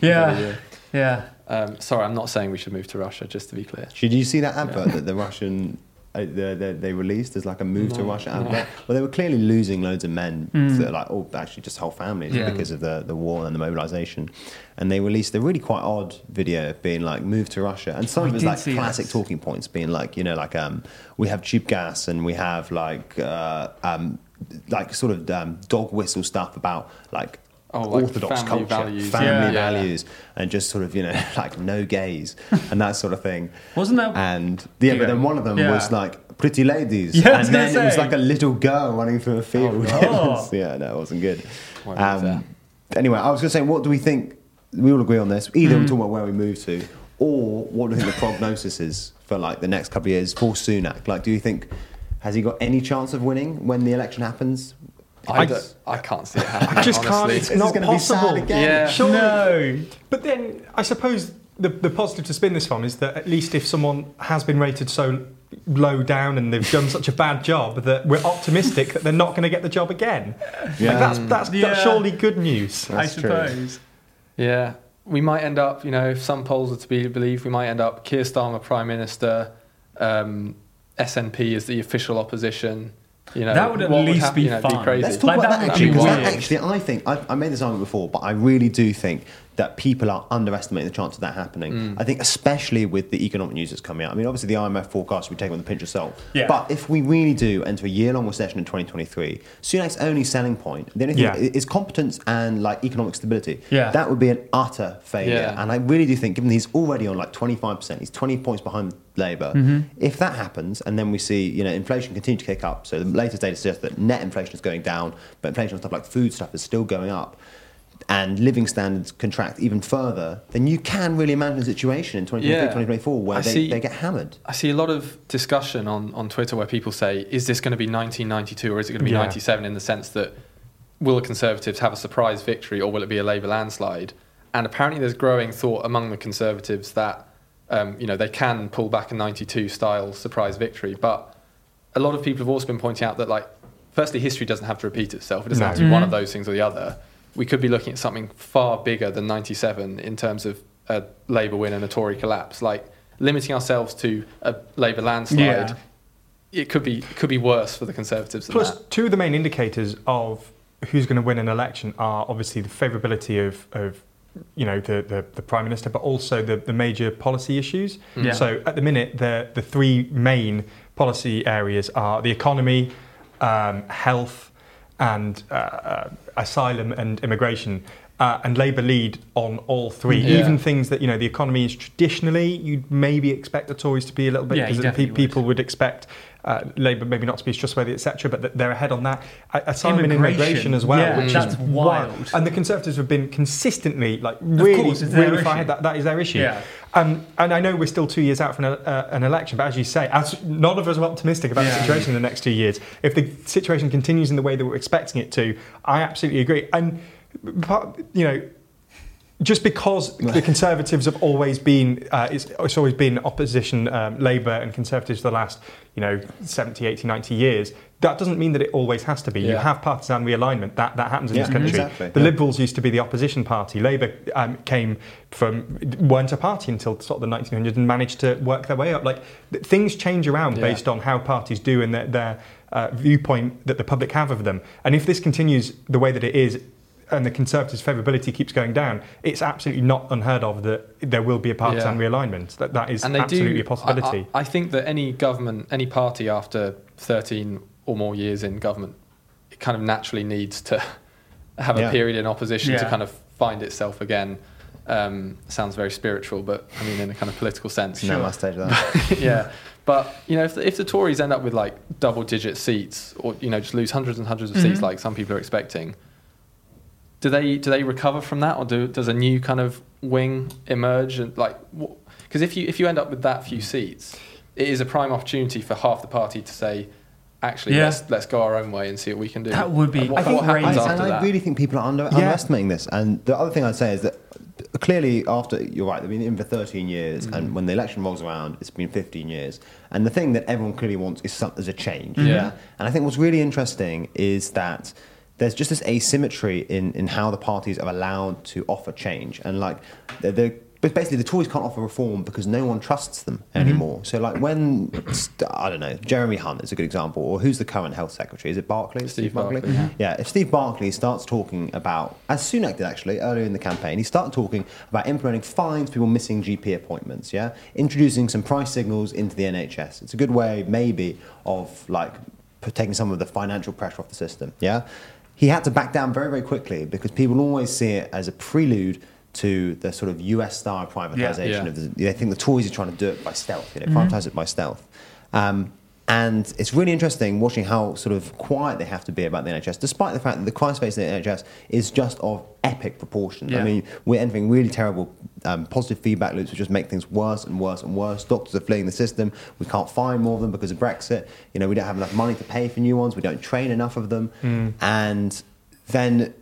Speaker 2: Yeah. Yeah.
Speaker 3: Um, sorry, I'm not saying we should move to Russia, just to be clear.
Speaker 4: Did you see that advert that the Russian the, the, they released as like a move to Russia
Speaker 3: no.
Speaker 4: advert? Well, they were clearly losing loads of men,
Speaker 2: Mm.
Speaker 4: that, like oh, actually just whole families
Speaker 2: Yeah.
Speaker 4: because of the, the war and the mobilization. And they released a really quite odd video being like move to Russia, and some
Speaker 2: I
Speaker 4: of it was like classic talking points, being like you know like um we have cheap gas and we have like uh, um like sort of um, dog whistle stuff about like.
Speaker 3: Oh, like
Speaker 4: orthodox
Speaker 3: family
Speaker 4: culture,
Speaker 3: values.
Speaker 4: family
Speaker 2: Yeah.
Speaker 3: Yeah.
Speaker 4: values, and just sort of you know *laughs* like no gays and that sort of thing.
Speaker 2: Wasn't that?
Speaker 4: And yeah,
Speaker 2: Yeah.
Speaker 4: but then one of them
Speaker 2: Yeah.
Speaker 4: was like pretty ladies,
Speaker 2: Yeah,
Speaker 4: and then
Speaker 2: gonna
Speaker 4: it was like a little girl running through a field.
Speaker 2: Oh,
Speaker 4: was- *laughs* yeah, no, it wasn't good.
Speaker 3: Won't use that.
Speaker 4: Um, anyway, I was going to say, what do we think? We all agree on this. Either
Speaker 2: Mm.
Speaker 4: we talk about where we move to, or what do we think the prognosis is for like the next couple of years for Sunak? Like, do you think has he got any chance of winning when the election happens?
Speaker 3: I,
Speaker 1: I-
Speaker 3: I can't see it happening.
Speaker 1: I just can't.
Speaker 3: honestly.
Speaker 1: It's
Speaker 4: This
Speaker 1: not
Speaker 4: gonna be sad
Speaker 1: possible.
Speaker 4: again.
Speaker 3: Yeah.
Speaker 1: Surely.
Speaker 2: No.
Speaker 1: But then I suppose the, the positive to spin this from is that at least if someone has been rated so low down and they've done such a bad job that we're optimistic that they're not going to get the job again.
Speaker 4: Yeah.
Speaker 1: Like that's, that's,
Speaker 2: Yeah.
Speaker 1: that's surely good news.
Speaker 2: I
Speaker 4: That's true.
Speaker 2: suppose.
Speaker 3: Yeah, we might end up, you know, if some polls are to be believed, we might end up Keir Starmer Prime Minister, um, SNP is the official opposition. You know,
Speaker 2: That would at
Speaker 3: what
Speaker 2: least
Speaker 3: happen,
Speaker 2: be
Speaker 3: you know,
Speaker 2: fun.
Speaker 3: crazy.
Speaker 4: Let's talk
Speaker 2: Like,
Speaker 4: about
Speaker 2: that
Speaker 4: that, actually. Because that actually, I think I, I made this argument before, but I really do think that people are underestimating the chance of that happening.
Speaker 3: Mm.
Speaker 4: I think, especially with the economic news that's coming out. I mean, obviously, the IMF forecast we take with a pinch of salt.
Speaker 2: Yeah.
Speaker 4: But if we really do enter a year-long recession in 2023, Sunak's only selling point, the only thing
Speaker 1: Yeah.
Speaker 4: is competence and like economic stability.
Speaker 2: Yeah.
Speaker 4: That would be an utter failure.
Speaker 3: Yeah.
Speaker 4: And I really do think, given he's already on like 25%, he's 20 points behind Labour.
Speaker 2: Mm-hmm.
Speaker 4: If that happens, and then we see you know inflation continue to kick up, so the latest data suggests that net inflation is going down, but inflation on stuff like food stuff is still going up. And living standards contract even further, then you can really imagine a situation in 2023,
Speaker 3: Yeah.
Speaker 4: 2024 where they,
Speaker 3: see-
Speaker 4: they get hammered.
Speaker 3: I see a lot of discussion on, on Twitter where people say, is this going to be 1992 or is it going to be
Speaker 1: Yeah.
Speaker 3: 97 in the sense that will the Conservatives have a surprise victory or will it be a Labour landslide? And apparently there's growing thought among the Conservatives that um, you know, they can pull back a 92 style surprise victory. But a lot of people have also been pointing out that, like, firstly, history doesn't have to repeat itself. It doesn't
Speaker 1: No.
Speaker 3: have to be one of those things or the other. We could be looking at something far bigger than 97 in terms of a Labour win and a Tory collapse. Like, limiting ourselves to a Labour landslide,
Speaker 2: Yeah.
Speaker 3: it could be it could be worse for the Conservatives than that.
Speaker 1: two of the main indicators of who's going to win an election are obviously the favourability of, of you know, the, the, the prime minister, but also the, the major policy issues.
Speaker 2: Yeah.
Speaker 1: So at the minute, the the three main policy areas are the economy, um, health, and uh, uh, asylum and immigration. Uh, and Labour lead on all three,
Speaker 3: Yeah.
Speaker 1: even things that you know the economy is traditionally you'd maybe expect the Tories to be a little bit
Speaker 2: Yeah,
Speaker 1: because
Speaker 2: definitely would.
Speaker 1: people would expect uh, Labour maybe not to be trustworthy, etc. But they're ahead on that. Asylum and
Speaker 2: Immigration,
Speaker 1: immigration as well,
Speaker 2: yeah,
Speaker 1: which
Speaker 2: that's
Speaker 1: is
Speaker 2: wild.
Speaker 1: And the Conservatives have been consistently like really,
Speaker 2: course,
Speaker 1: really far. That, that is their issue.
Speaker 2: Yeah.
Speaker 1: Um, and I know we're still two years out from an, uh, an election, but as you say, as none of us are optimistic about
Speaker 2: Yeah.
Speaker 1: the situation in the next two years. If the situation continues in the way that we're expecting it to, I absolutely agree. And part, you know, just because *laughs* the Conservatives have always been, uh, it's, it's always been opposition, um, Labour and Conservatives for the last, you know, 70, 80, 90 years, that doesn't mean that it always has to be. You have partisan realignment. That, that happens in
Speaker 4: Yeah,
Speaker 1: this country.
Speaker 4: exactly,
Speaker 1: The
Speaker 4: yeah.
Speaker 1: Liberals used to be the opposition party. Labour um, came from, weren't a party until sort of the 1900s and managed to work their way up. Like, th- things change around
Speaker 3: Yeah.
Speaker 1: based on how parties do and their, their uh, viewpoint that the public have of them. And if this continues the way that it is, and the Conservatives' favourability keeps going down, it's absolutely not unheard of that there will be a partisan
Speaker 3: Yeah.
Speaker 1: realignment. That that is
Speaker 3: and they
Speaker 1: absolutely
Speaker 3: do,
Speaker 1: a possibility.
Speaker 3: I, I, I think that any government, any party after 13 or more years in government, it kind of naturally needs to *laughs* have a
Speaker 4: Yeah.
Speaker 3: period in opposition to kind of find itself again. Um, sounds very spiritual, but I mean in a kind of political sense.
Speaker 4: No,
Speaker 2: Sure.
Speaker 4: I stage that. *laughs*
Speaker 3: yeah, but you know, if the, if the Tories end up with like double-digit seats, or you know, just lose hundreds and hundreds of seats,
Speaker 2: Mhm.
Speaker 3: like some people are expecting, do they do they recover from that, or do does a new kind of wing emerge? And like, because if you if you end up with that few seats, it is a prime opportunity for half the party to say, actually,
Speaker 2: Yeah.
Speaker 3: let's let's go our own way and see what we can do.
Speaker 2: That would be
Speaker 3: And what,
Speaker 2: I think
Speaker 3: what happens after
Speaker 4: and
Speaker 3: that?
Speaker 4: Really think people are under,
Speaker 1: Yeah.
Speaker 4: underestimating this. And the other thing I'd say is that clearly, after you're right, they've been in for 13 years,
Speaker 3: Mm.
Speaker 4: and when the election rolls around, it's been 15 years. And the thing that everyone clearly wants is some, is a change.
Speaker 3: Yeah.
Speaker 4: And I think what's really interesting is that there's just this asymmetry in, in how the parties are allowed to offer change. And like, the, the, but basically, the Tories can't offer reform because no one trusts them
Speaker 3: Mm-hmm.
Speaker 4: anymore. So, like, when, I don't know, Jeremy Hunt is a good example, or who's the current health secretary? Is it Barclay?
Speaker 3: Steve Barclay, yeah.
Speaker 4: Yeah, if Steve Barclay starts talking about, as Sunak did actually earlier in the campaign, he started talking about implementing fines for people missing GP appointments, yeah? Introducing some price signals into the NHS. It's a good way, maybe, of like taking some of the financial pressure off the system, yeah? He had to back down very, very quickly because people always see it as a prelude to the sort of US style privatization
Speaker 3: Yeah.
Speaker 4: of the, they think the Tories are trying to do it by stealth, you know, privatize it by stealth. Um, and it's really interesting watching how sort of quiet they have to be about the NHS, despite the fact that the crime space in the NHS is just of epic proportions. I mean, we're entering really terrible um, positive feedback loops, which just make things worse and worse and worse. Doctors are fleeing the system. We can't find more of them because of Brexit. You know, we don't have enough money to pay for new ones. We don't train enough of them. And then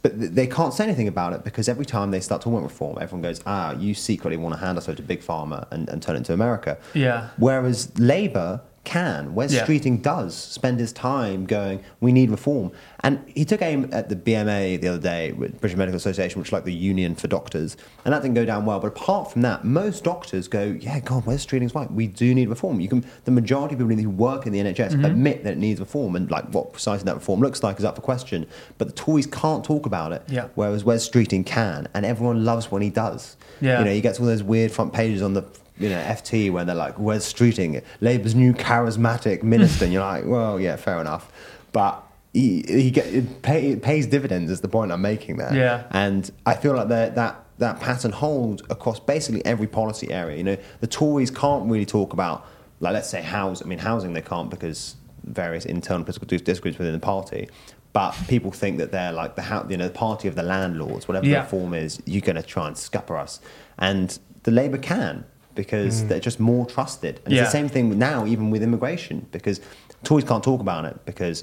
Speaker 4: but they can't say anything about it because every time they start talking about reform, everyone goes, ah, you secretly want to hand us over to Big Pharma and, and turn it into America.
Speaker 2: Yeah.
Speaker 4: Whereas Labour can. Wes
Speaker 2: Yeah.
Speaker 4: Streeting does spend his time going, we need reform. And he took aim at the BMA the other day, British Medical Association, which is like the union for doctors, and that didn't go down well. But apart from that, most doctors go, yeah, God, Wes Streeting's right. We do need reform. You can. The majority of people who work in the NHS
Speaker 2: Mm-hmm.
Speaker 4: admit that it needs reform, and like what precisely that reform looks like is up for question. But the Tories can't talk about it,
Speaker 2: Yeah.
Speaker 4: whereas Wes Streeting can, and everyone loves when he does.
Speaker 2: Yeah.
Speaker 4: You know, he gets all those weird front pages on the you know FT where they're like, "Wes Streeting, Labour's new charismatic minister?" and you're like, *laughs* "Well, yeah, fair enough," but. He, he get, it, pay, it pays dividends is the point I'm making there.
Speaker 2: Yeah.
Speaker 4: And I feel like that that that pattern holds across basically every policy area. You know, the Tories can't really talk about, like, let's say housing. I mean, housing they can't because various internal political disagreements within the party. But people think that they're like the you know the party of the landlords, whatever
Speaker 2: Yeah.
Speaker 4: the form is. You're going to try and scupper us, and the Labour can because mm. they're just more trusted. And
Speaker 2: Yeah.
Speaker 4: it's the same thing now, even with immigration, because Tories can't talk about it because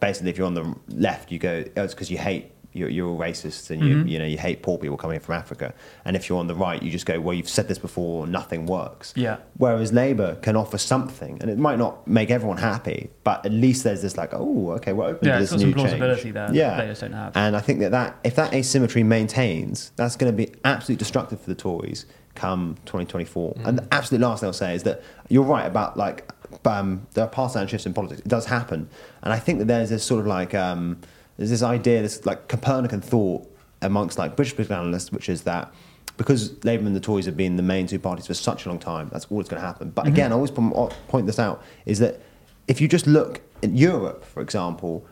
Speaker 4: basically, if you're on the left, you go, oh, it's because you hate. You're, you're racist and you, mm-hmm. you know you hate poor people coming from Africa. And if you're on the right, you just go, well, you've said this before, nothing works.
Speaker 2: Yeah.
Speaker 4: Whereas Labour can offer something, and it might not make everyone happy, but at least there's this like, oh, okay, we're open
Speaker 2: Yeah,
Speaker 4: to this new
Speaker 2: plausibility
Speaker 4: change.
Speaker 2: there that
Speaker 4: Yeah,
Speaker 2: don't have.
Speaker 4: and I think that, that if that asymmetry maintains, that's going to be absolutely destructive for the Tories come 2024. And the absolute last thing I'll say is that you're right about like um, there are partisan shifts in politics. It does happen, and I think that there's this sort of like um, there's this idea, this like Copernican thought amongst like British political analysts, which is that because Labour and the Tories have been the main two parties for such a long time, that's all that's going to happen. But again, I always point this out is that if you just look at Europe, for example,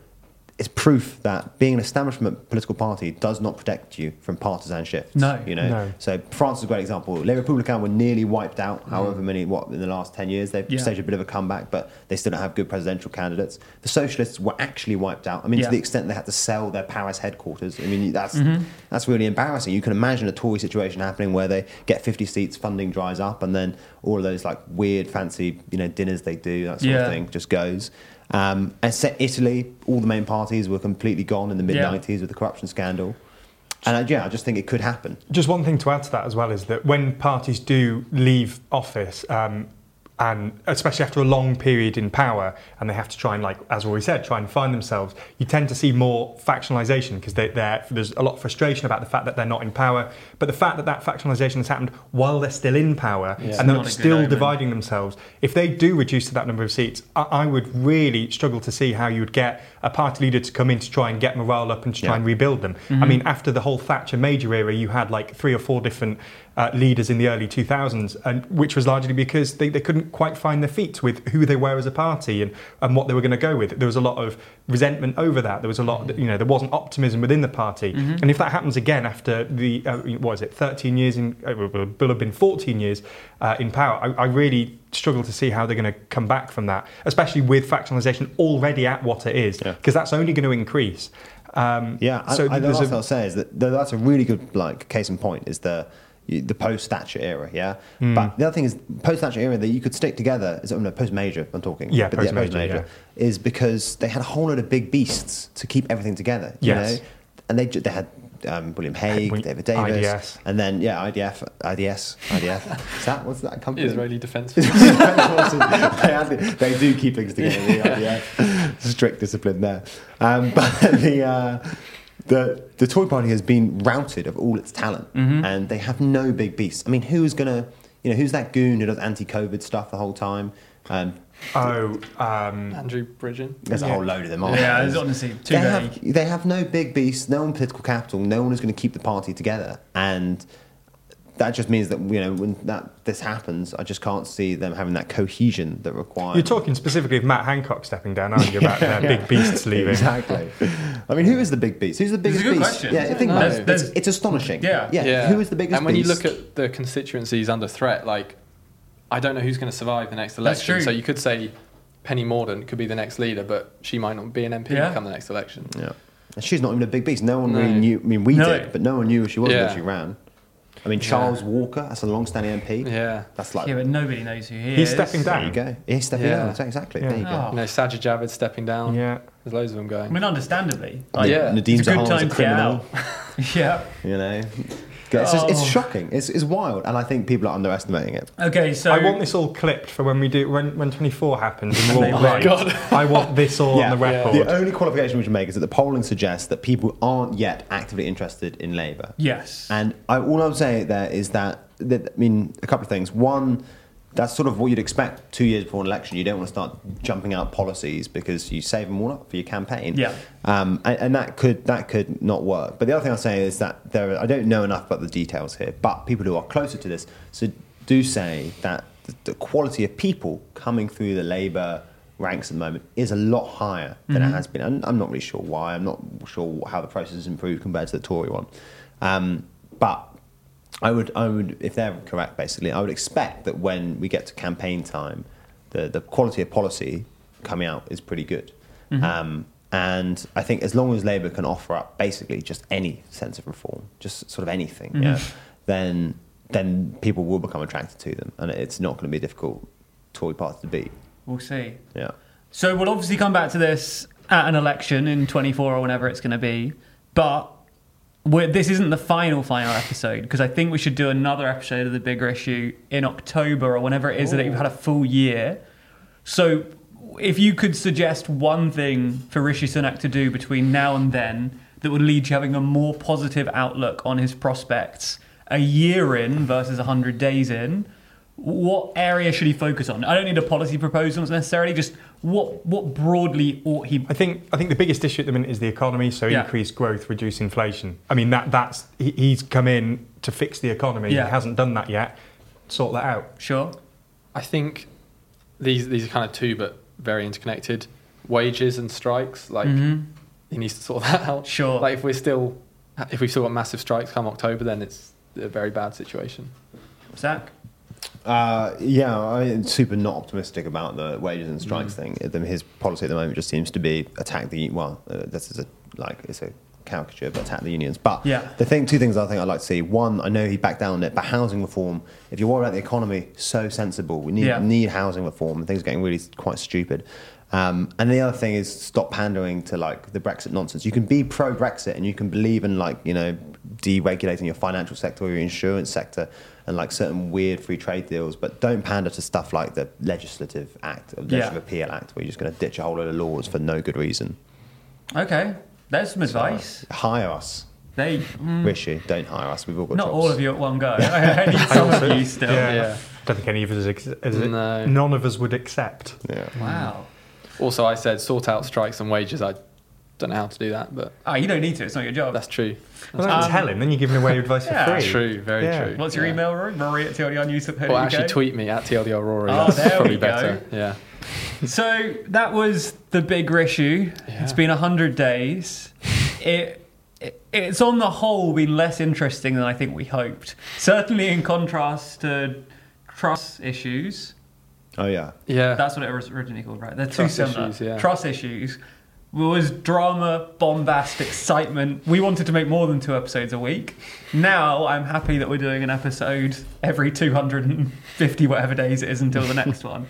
Speaker 4: it's proof that being an establishment political party does not protect you from partisan shifts.
Speaker 2: No.
Speaker 4: you know.
Speaker 1: No.
Speaker 4: So France is a great example. Les Républicains were nearly wiped out. However many, what in the last ten years they've
Speaker 2: Yeah.
Speaker 4: staged a bit of a comeback, but they still don't have good presidential candidates. The socialists were actually wiped out. I mean,
Speaker 2: Yeah.
Speaker 4: to the extent they had to sell their Paris headquarters. I mean, that's
Speaker 2: Mm-hmm.
Speaker 4: that's really embarrassing. You can imagine a Tory situation happening where they get 50 seats, funding dries up, and then all of those like weird, fancy, you know, dinners they do, that sort
Speaker 2: Yeah.
Speaker 4: of thing, just goes. Um, and set Italy, all the main parties were completely gone in the mid 90s with the corruption scandal. And I, yeah, I just think it could happen.
Speaker 1: Just one thing to add to that as well is that when parties do leave office, um, and especially after a long period in power, and they have to try and, like as we said, try and find themselves, you tend to see more factionalisation because they, there's a lot of frustration about the fact that they're not in power. But the fact that that factionalisation has happened while they're still in power
Speaker 3: Yeah.
Speaker 1: and they're still dividing themselves, if they do reduce to that number of seats, I, I would really struggle to see how you would get a party leader to come in to try and get morale up and to try
Speaker 4: Yeah.
Speaker 1: and rebuild them.
Speaker 2: Mm-hmm.
Speaker 1: I mean, after the whole Thatcher Major era, you had like three or four different uh, leaders in the early 2000s, and which was largely because they, they couldn't quite find their feet with who they were as a party and, and what they were going to go with. There was a lot of resentment over that. There was a lot, you know, there wasn't optimism within the party.
Speaker 2: Mm-hmm.
Speaker 1: And if that happens again after the, uh, what is it, 13 years in, uh, well, will have been 14 years uh, in power, I, I really struggle to see how they're going to come back from that, especially with factionalisation already at what it is,
Speaker 4: Yeah.
Speaker 1: because that's only going to increase. Um,
Speaker 4: Yeah,
Speaker 1: so
Speaker 4: I, the last
Speaker 1: a-
Speaker 4: thing I'll say is that that's a really good like case in point is the the post Thatcher era, yeah.
Speaker 1: Hmm.
Speaker 4: But the other thing is post Thatcher era that you could stick together is oh, no post major. I'm talking,
Speaker 1: Yeah,
Speaker 4: but
Speaker 1: post-major,
Speaker 4: is because they had a whole load of big beasts to keep everything together. You
Speaker 1: Yes.
Speaker 4: know? and they they had. Um, William Hague,
Speaker 1: Wi-
Speaker 4: David Davis,
Speaker 1: IDS.
Speaker 4: and then yeah, IDF, IDS, IDF. *laughs* is that what's that company?
Speaker 3: Israeli Defence *laughs*
Speaker 4: they, had- they do keep things together. The IDF. *laughs* Strict discipline there. Um, but the, uh, the the Tory party has been routed of all its talent,
Speaker 2: Mm-hmm.
Speaker 4: and they have no big beasts. I mean, who's gonna, you know, who's that goon who does anti-COVID stuff the whole time? Um,
Speaker 1: Oh, um,
Speaker 3: Andrew Bridgen.
Speaker 4: there's a whole load of them. aren't
Speaker 2: Yeah,
Speaker 4: there?
Speaker 2: it's honestly too
Speaker 4: they
Speaker 2: vague.
Speaker 4: have, they have no big beasts, no one political capital, no one is going to keep the party together, and that just means that you know when that this happens, I just can't see them having that cohesion that requires.
Speaker 1: you're talking specifically of Matt Hancock stepping down, aren't you, about *laughs* their big beasts leaving?
Speaker 4: Exactly. I mean, who is the big beast? Who's the
Speaker 2: It's a
Speaker 4: biggest
Speaker 2: good
Speaker 4: beast?
Speaker 2: question.
Speaker 4: Yeah,
Speaker 3: I
Speaker 4: think
Speaker 3: don't
Speaker 4: about
Speaker 3: know.
Speaker 4: it.
Speaker 2: There's-
Speaker 4: It's, it's astonishing.
Speaker 2: Yeah.
Speaker 4: yeah. yeah, Who is the biggest
Speaker 3: And when
Speaker 4: beast?
Speaker 3: you look at the constituencies under threat, like I don't know who's going to survive the next
Speaker 2: That's
Speaker 3: election.
Speaker 2: true.
Speaker 3: So you could say Penny Mordaunt could be the next leader, but she might not be an MP
Speaker 2: Yeah.
Speaker 3: come the next election.
Speaker 4: yeah. And she's not even a big beast. No one
Speaker 3: No.
Speaker 4: really knew. I mean, we
Speaker 2: No.
Speaker 4: did, but no one knew who she was
Speaker 3: Yeah.
Speaker 4: when she ran. I mean, Charles Walker, that's a long-standing MP.
Speaker 3: Yeah.
Speaker 4: That's like
Speaker 2: Yeah, but nobody knows who he
Speaker 1: He's
Speaker 2: is.
Speaker 1: He's stepping down.
Speaker 4: there
Speaker 1: down.
Speaker 4: you go. He's stepping
Speaker 3: Yeah.
Speaker 4: down. Exactly.
Speaker 1: Yeah.
Speaker 4: There you go.
Speaker 2: Oh.
Speaker 3: You know, Sajid Javid stepping down.
Speaker 1: Yeah.
Speaker 3: There's loads of them going.
Speaker 2: I mean, understandably.
Speaker 3: Yeah.
Speaker 4: Nadine
Speaker 2: it's a good time
Speaker 4: a
Speaker 2: to get
Speaker 4: criminal.
Speaker 2: out. *laughs* yeah.
Speaker 4: You know, It's, just, it's
Speaker 2: Oh.
Speaker 4: shocking. It's, it's wild, and I think people are underestimating it.
Speaker 2: Okay, so
Speaker 1: I want this all clipped for when we do when, when 24 happens and *laughs* we're all
Speaker 2: Oh my
Speaker 1: right.
Speaker 3: God.
Speaker 1: I want this all on the record.
Speaker 4: The only qualification we should make is that the polling suggests that people aren't yet actively interested in Labour.
Speaker 2: yes.
Speaker 4: And I, all I'm saying there is that, that, I mean, a couple of things. One, that's sort of what you'd expect two years before an election. You don't want to start jumping out policies because you save them all up for your campaign.
Speaker 2: Yeah.
Speaker 4: Um, and, and that could that could not work. But the other thing I'll say is that there, are, I don't know enough about the details here. But people who are closer to this so do say that the, the quality of people coming through the Labour ranks at the moment is a lot higher than it has been. And I'm not really sure why. I'm not sure how the process has improved compared to the Tory one. Um, but I would, I would, if they're correct, basically, I would expect that when we get to campaign time, the, the quality of policy coming out is pretty good. Um, and I think as long as Labour can offer up basically just any sense of reform, just sort of anything, yeah, then then people will become attracted to them, and it's not going to be a difficult Tory party to beat.
Speaker 2: we'll see.
Speaker 4: Yeah.
Speaker 2: So we'll obviously come back to this at an election in 24 or whenever it's going to be. But we're, this isn't the final, final episode because I think we should do another episode of the Big Rissue in October or whenever it is that you've had a full year. So if you could suggest one thing for Rishi Sunak to do between now and then that would lead to having a more positive outlook on his prospects a year in versus 100 days in, what area should he focus on? I don't need a policy proposal necessarily, just what what broadly ought he
Speaker 1: I think I think the biggest issue at the minute is the economy. So
Speaker 2: Yeah.
Speaker 1: increase growth, reduce inflation. I mean that that's he, he's come in to fix the economy.
Speaker 2: Yeah.
Speaker 1: He hasn't done that yet. Sort that out.
Speaker 2: Sure.
Speaker 3: I think these these are kind of two, but very interconnected. Wages and strikes, like
Speaker 2: Mhm.
Speaker 3: he needs to sort *laughs* that out.
Speaker 2: Sure.
Speaker 3: Like if we're still, if we've still got massive strikes come October, then it's a very bad situation.
Speaker 2: Zach?
Speaker 4: Uh, yeah, I'm super not optimistic about the wages and strikes
Speaker 2: Mm.
Speaker 4: thing. His policy at the moment just seems to be attack the well. Uh, this is a like it's a caricature, but attack the unions. But
Speaker 2: Yeah.
Speaker 4: the thing, two things I think I'd like to see. One, I know he backed down on it, but housing reform. If you're worried about the economy, so sensible. We need
Speaker 2: Yeah.
Speaker 4: need housing reform. Things are getting really quite stupid. Um, and the other thing is stop pandering to like the Brexit nonsense. You can be pro Brexit and you can believe in like you know deregulating your financial sector or your insurance sector and like certain weird free trade deals, but don't pander to stuff like the Legislative Act or the Legislative
Speaker 2: Yeah.
Speaker 4: Appeal Act, where you're just going to ditch a whole load of laws for no good reason.
Speaker 2: Okay. There's some
Speaker 4: So,
Speaker 2: advice.
Speaker 4: hire us,
Speaker 2: They mm,
Speaker 4: Rishi. Don't hire us. We've all got
Speaker 2: not
Speaker 4: jobs.
Speaker 2: all of you at one go. *laughs* *laughs* I need some of you still.
Speaker 1: Yeah.
Speaker 3: Yeah.
Speaker 1: Don't think any of us ex- is it-
Speaker 3: No.
Speaker 1: none of us would accept.
Speaker 4: Yeah.
Speaker 2: Wow.
Speaker 3: Also, I said sort out strikes and wages. I don't know how to do that, but
Speaker 2: Oh, you don't need to. It's not your job.
Speaker 3: that's true.
Speaker 1: Well, don't
Speaker 2: Um,
Speaker 1: tell him, then you're giving away advice for
Speaker 2: yeah.
Speaker 1: free.
Speaker 3: True, very
Speaker 1: Yeah.
Speaker 3: true.
Speaker 2: What's your
Speaker 3: Yeah.
Speaker 2: email, Rory? Rory at TLDRnews.co.uk.
Speaker 3: Well, actually, tweet me at TLDR Rory.
Speaker 2: Oh,
Speaker 3: That's
Speaker 2: there
Speaker 3: probably
Speaker 2: we go.
Speaker 3: better. Yeah.
Speaker 2: So that was the Big Rissue.
Speaker 3: Yeah.
Speaker 2: It's been 100 days. It, it It's on the whole been less interesting than I think we hoped. Certainly in contrast to Truss issues.
Speaker 4: Oh yeah.
Speaker 3: Yeah.
Speaker 2: That's what it was originally called, right? They're too
Speaker 3: Truss
Speaker 2: similar.
Speaker 3: issues, yeah.
Speaker 2: Truss issues. Was drama, bombast, excitement. We wanted to make more than two episodes a week. Now I'm happy that we're doing an episode every 250 whatever days it is until the next one.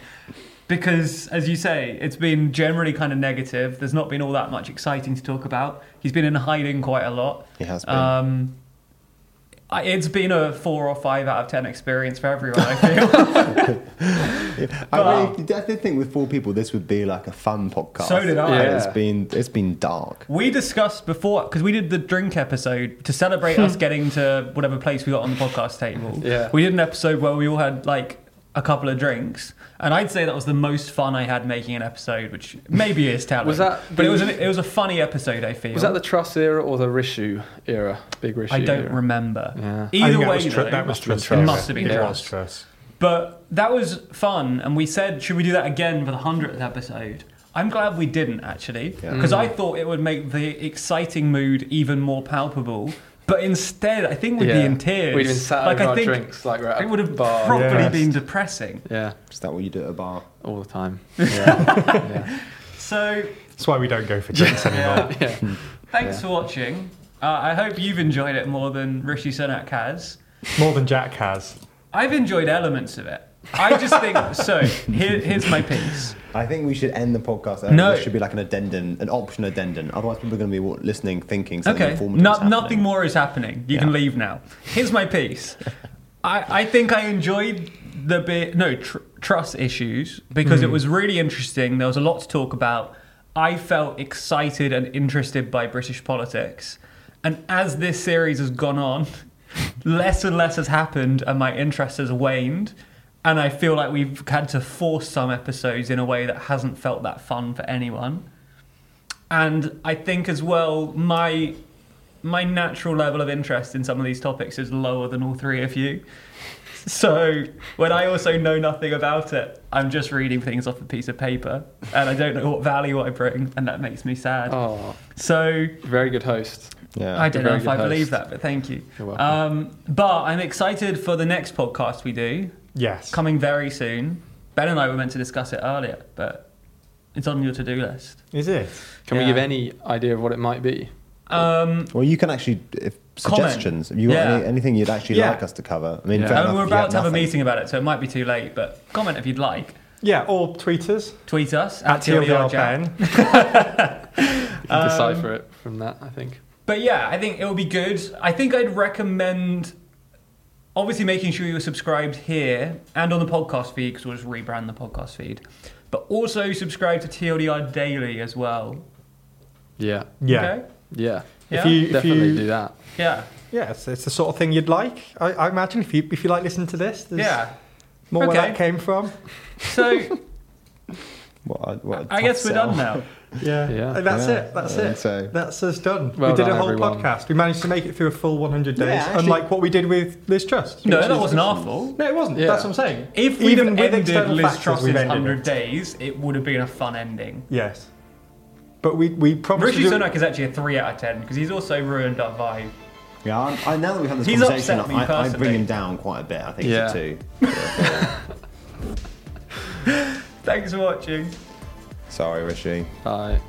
Speaker 2: Because, as you say, it's been generally kind of negative. There's not been all that much exciting to talk about. He's been in hiding quite a lot.
Speaker 4: He has been.
Speaker 2: Um, I- it's been a four or five out of ten experience for everyone. I *laughs* feel.
Speaker 4: I,
Speaker 2: But-
Speaker 4: really, I did think with four people this would be like a fun podcast.
Speaker 2: So did I.
Speaker 3: Yeah.
Speaker 4: It's been it's been dark.
Speaker 2: We discussed before because we did the drink episode to celebrate us hmm. getting to whatever place we got on the podcast table.
Speaker 3: Yeah.
Speaker 2: we did an episode where we all had like a couple of drinks, and I'd say that was the most fun I had making an episode, which maybe is telling.
Speaker 3: Was that
Speaker 2: But it was an, it was a funny episode. I feel.
Speaker 3: Was that the Truss era or the Rissue era? Big Rissue.
Speaker 2: I don't
Speaker 3: era?
Speaker 2: remember.
Speaker 3: Yeah.
Speaker 2: Either
Speaker 1: think that
Speaker 2: way,
Speaker 1: was, tr-
Speaker 2: though,
Speaker 1: that was
Speaker 3: Must have. Truss.
Speaker 2: It must have been
Speaker 1: It
Speaker 2: Truss.
Speaker 1: was.
Speaker 2: But that was fun, and we said, should we do that again for the hundredth episode? I'm glad we didn't actually,
Speaker 4: Yeah.
Speaker 2: because I mm. thought it would make the exciting mood even more palpable. But instead, I think we'd be
Speaker 3: Yeah.
Speaker 2: in tears.
Speaker 3: We'd have been sat
Speaker 2: like
Speaker 3: over
Speaker 2: I
Speaker 3: our
Speaker 2: think
Speaker 3: drinks like we're at
Speaker 2: it would have
Speaker 3: bar.
Speaker 2: probably
Speaker 1: Yes.
Speaker 2: been depressing.
Speaker 3: Yeah,
Speaker 4: Is that what you do at a bar?
Speaker 3: all the time. *laughs* Yeah. yeah.
Speaker 2: So
Speaker 1: That's why we don't go for drinks anymore. *laughs*
Speaker 2: yeah.
Speaker 3: yeah.
Speaker 2: thanks
Speaker 3: Yeah.
Speaker 2: for watching. Uh, I hope you've enjoyed it more than Rishi Sunak has.
Speaker 1: More than Jack has.
Speaker 2: I've enjoyed elements of it. I just think so. Here, here's my piece.
Speaker 4: I think we should end the podcast. early.
Speaker 2: No.
Speaker 4: There should be like an addendum, an option addendum. Otherwise, people are going to be listening, thinking
Speaker 2: Okay, no, nothing more is happening. You can leave now. Here's my piece. I, I think I enjoyed the bit, no, tr- Truss issues because
Speaker 4: Hmm.
Speaker 2: it was really interesting. There was a lot to talk about. I felt excited and interested by British politics. And as this series has gone on, *laughs* less and less has happened and my interest has waned. And I feel like we've had to force some episodes in a way that hasn't felt that fun for anyone. And I think as well, my my natural level of interest in some of these topics is lower than all three of you. So when I also know nothing about it, I'm just reading things off a piece of paper, and I don't know what value I bring, and that makes me sad.
Speaker 3: Oh,
Speaker 2: So
Speaker 3: very good host.
Speaker 4: Yeah.
Speaker 2: I don't know if I
Speaker 3: good
Speaker 2: believe that, but thank you.
Speaker 3: You're welcome.
Speaker 2: Um, but I'm excited for the next podcast we do,
Speaker 1: Yes.
Speaker 2: coming very soon. Ben and I were meant to discuss it earlier, but it's on your to-do list.
Speaker 1: Is it?
Speaker 3: Can
Speaker 2: Yeah.
Speaker 3: we give any idea of what it might be?
Speaker 2: Um,
Speaker 4: Well, you can actually, if
Speaker 2: Comment.
Speaker 4: suggestions, if you
Speaker 2: Yeah.
Speaker 4: any, anything you'd actually
Speaker 1: Yeah.
Speaker 4: like us to cover. I mean,
Speaker 3: Yeah.
Speaker 4: fair enough,
Speaker 2: we're about to have a meeting about it, so it might be too late. But comment if you'd like.
Speaker 1: Yeah, or tweet us
Speaker 2: Tweet us
Speaker 1: at TLDR
Speaker 2: Chat.
Speaker 1: Pen. *laughs*
Speaker 3: You can
Speaker 2: Um,
Speaker 3: decipher it from that, I think.
Speaker 2: But yeah, I think it would be good. I think I'd recommend obviously making sure you're subscribed here and on the podcast feed because we'll just rebrand the podcast feed. But also subscribe to TLDR Daily as well.
Speaker 3: Yeah.
Speaker 1: Yeah.
Speaker 2: Okay?
Speaker 3: Yeah.
Speaker 2: Yeah.
Speaker 1: If you, if
Speaker 3: Definitely
Speaker 1: you,
Speaker 3: do that.
Speaker 2: Yeah.
Speaker 1: yeah, it's, it's the sort of thing you'd like. I, I imagine if you if you like listening to this, there's
Speaker 2: Yeah.
Speaker 1: more where that came from.
Speaker 2: So *laughs*
Speaker 4: What a- what a
Speaker 2: I
Speaker 4: tough
Speaker 2: guess we're
Speaker 4: sell.
Speaker 2: done now. *laughs*
Speaker 1: Yeah,
Speaker 3: Yeah.
Speaker 1: And that's
Speaker 4: Yeah.
Speaker 1: it. That's
Speaker 4: And
Speaker 1: it.
Speaker 4: so-
Speaker 1: That's us done.
Speaker 3: Well
Speaker 1: we did
Speaker 3: done,
Speaker 1: a whole
Speaker 3: everyone.
Speaker 1: podcast. We managed to make it through a full 100 days,
Speaker 4: Yeah, actually-
Speaker 1: unlike what we did with Liz Truss.
Speaker 2: No,
Speaker 1: which
Speaker 2: that
Speaker 1: is-
Speaker 2: wasn't our fault.
Speaker 1: No, it wasn't.
Speaker 3: Yeah.
Speaker 1: That's what I'm saying.
Speaker 2: If we'd
Speaker 1: Even
Speaker 2: have
Speaker 1: with
Speaker 2: ended
Speaker 1: external
Speaker 2: Liz
Speaker 1: factors,
Speaker 2: Truss's 100
Speaker 1: it.
Speaker 2: days, it would have been a fun ending.
Speaker 1: Yes. But we, we promised
Speaker 2: Rishi
Speaker 1: to
Speaker 2: Sunak is actually a 3 out of 10 because he's also ruined our vibe.
Speaker 4: Yeah, I'm, I, now that we've had this
Speaker 2: He's
Speaker 4: conversation,
Speaker 2: upset me
Speaker 4: I, I bring him down quite a bit. I think
Speaker 3: Yeah.
Speaker 4: it's a two. *laughs* *laughs*
Speaker 2: Thanks for watching.
Speaker 4: Sorry, Rishi.
Speaker 3: Bye.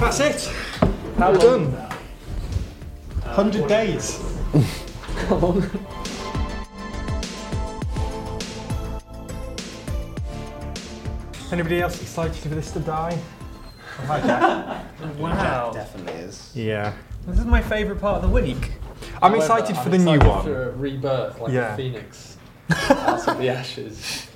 Speaker 1: That's it. We're done. 100 days. *laughs* Come on. Anybody else excited for this to die? *laughs*
Speaker 2: Wow.
Speaker 4: Definitely is.
Speaker 1: Yeah.
Speaker 2: This is my favourite part of the week.
Speaker 1: I'm excited for the new one.
Speaker 3: rebirth,
Speaker 1: like a
Speaker 3: phoenix *laughs* out of the ashes.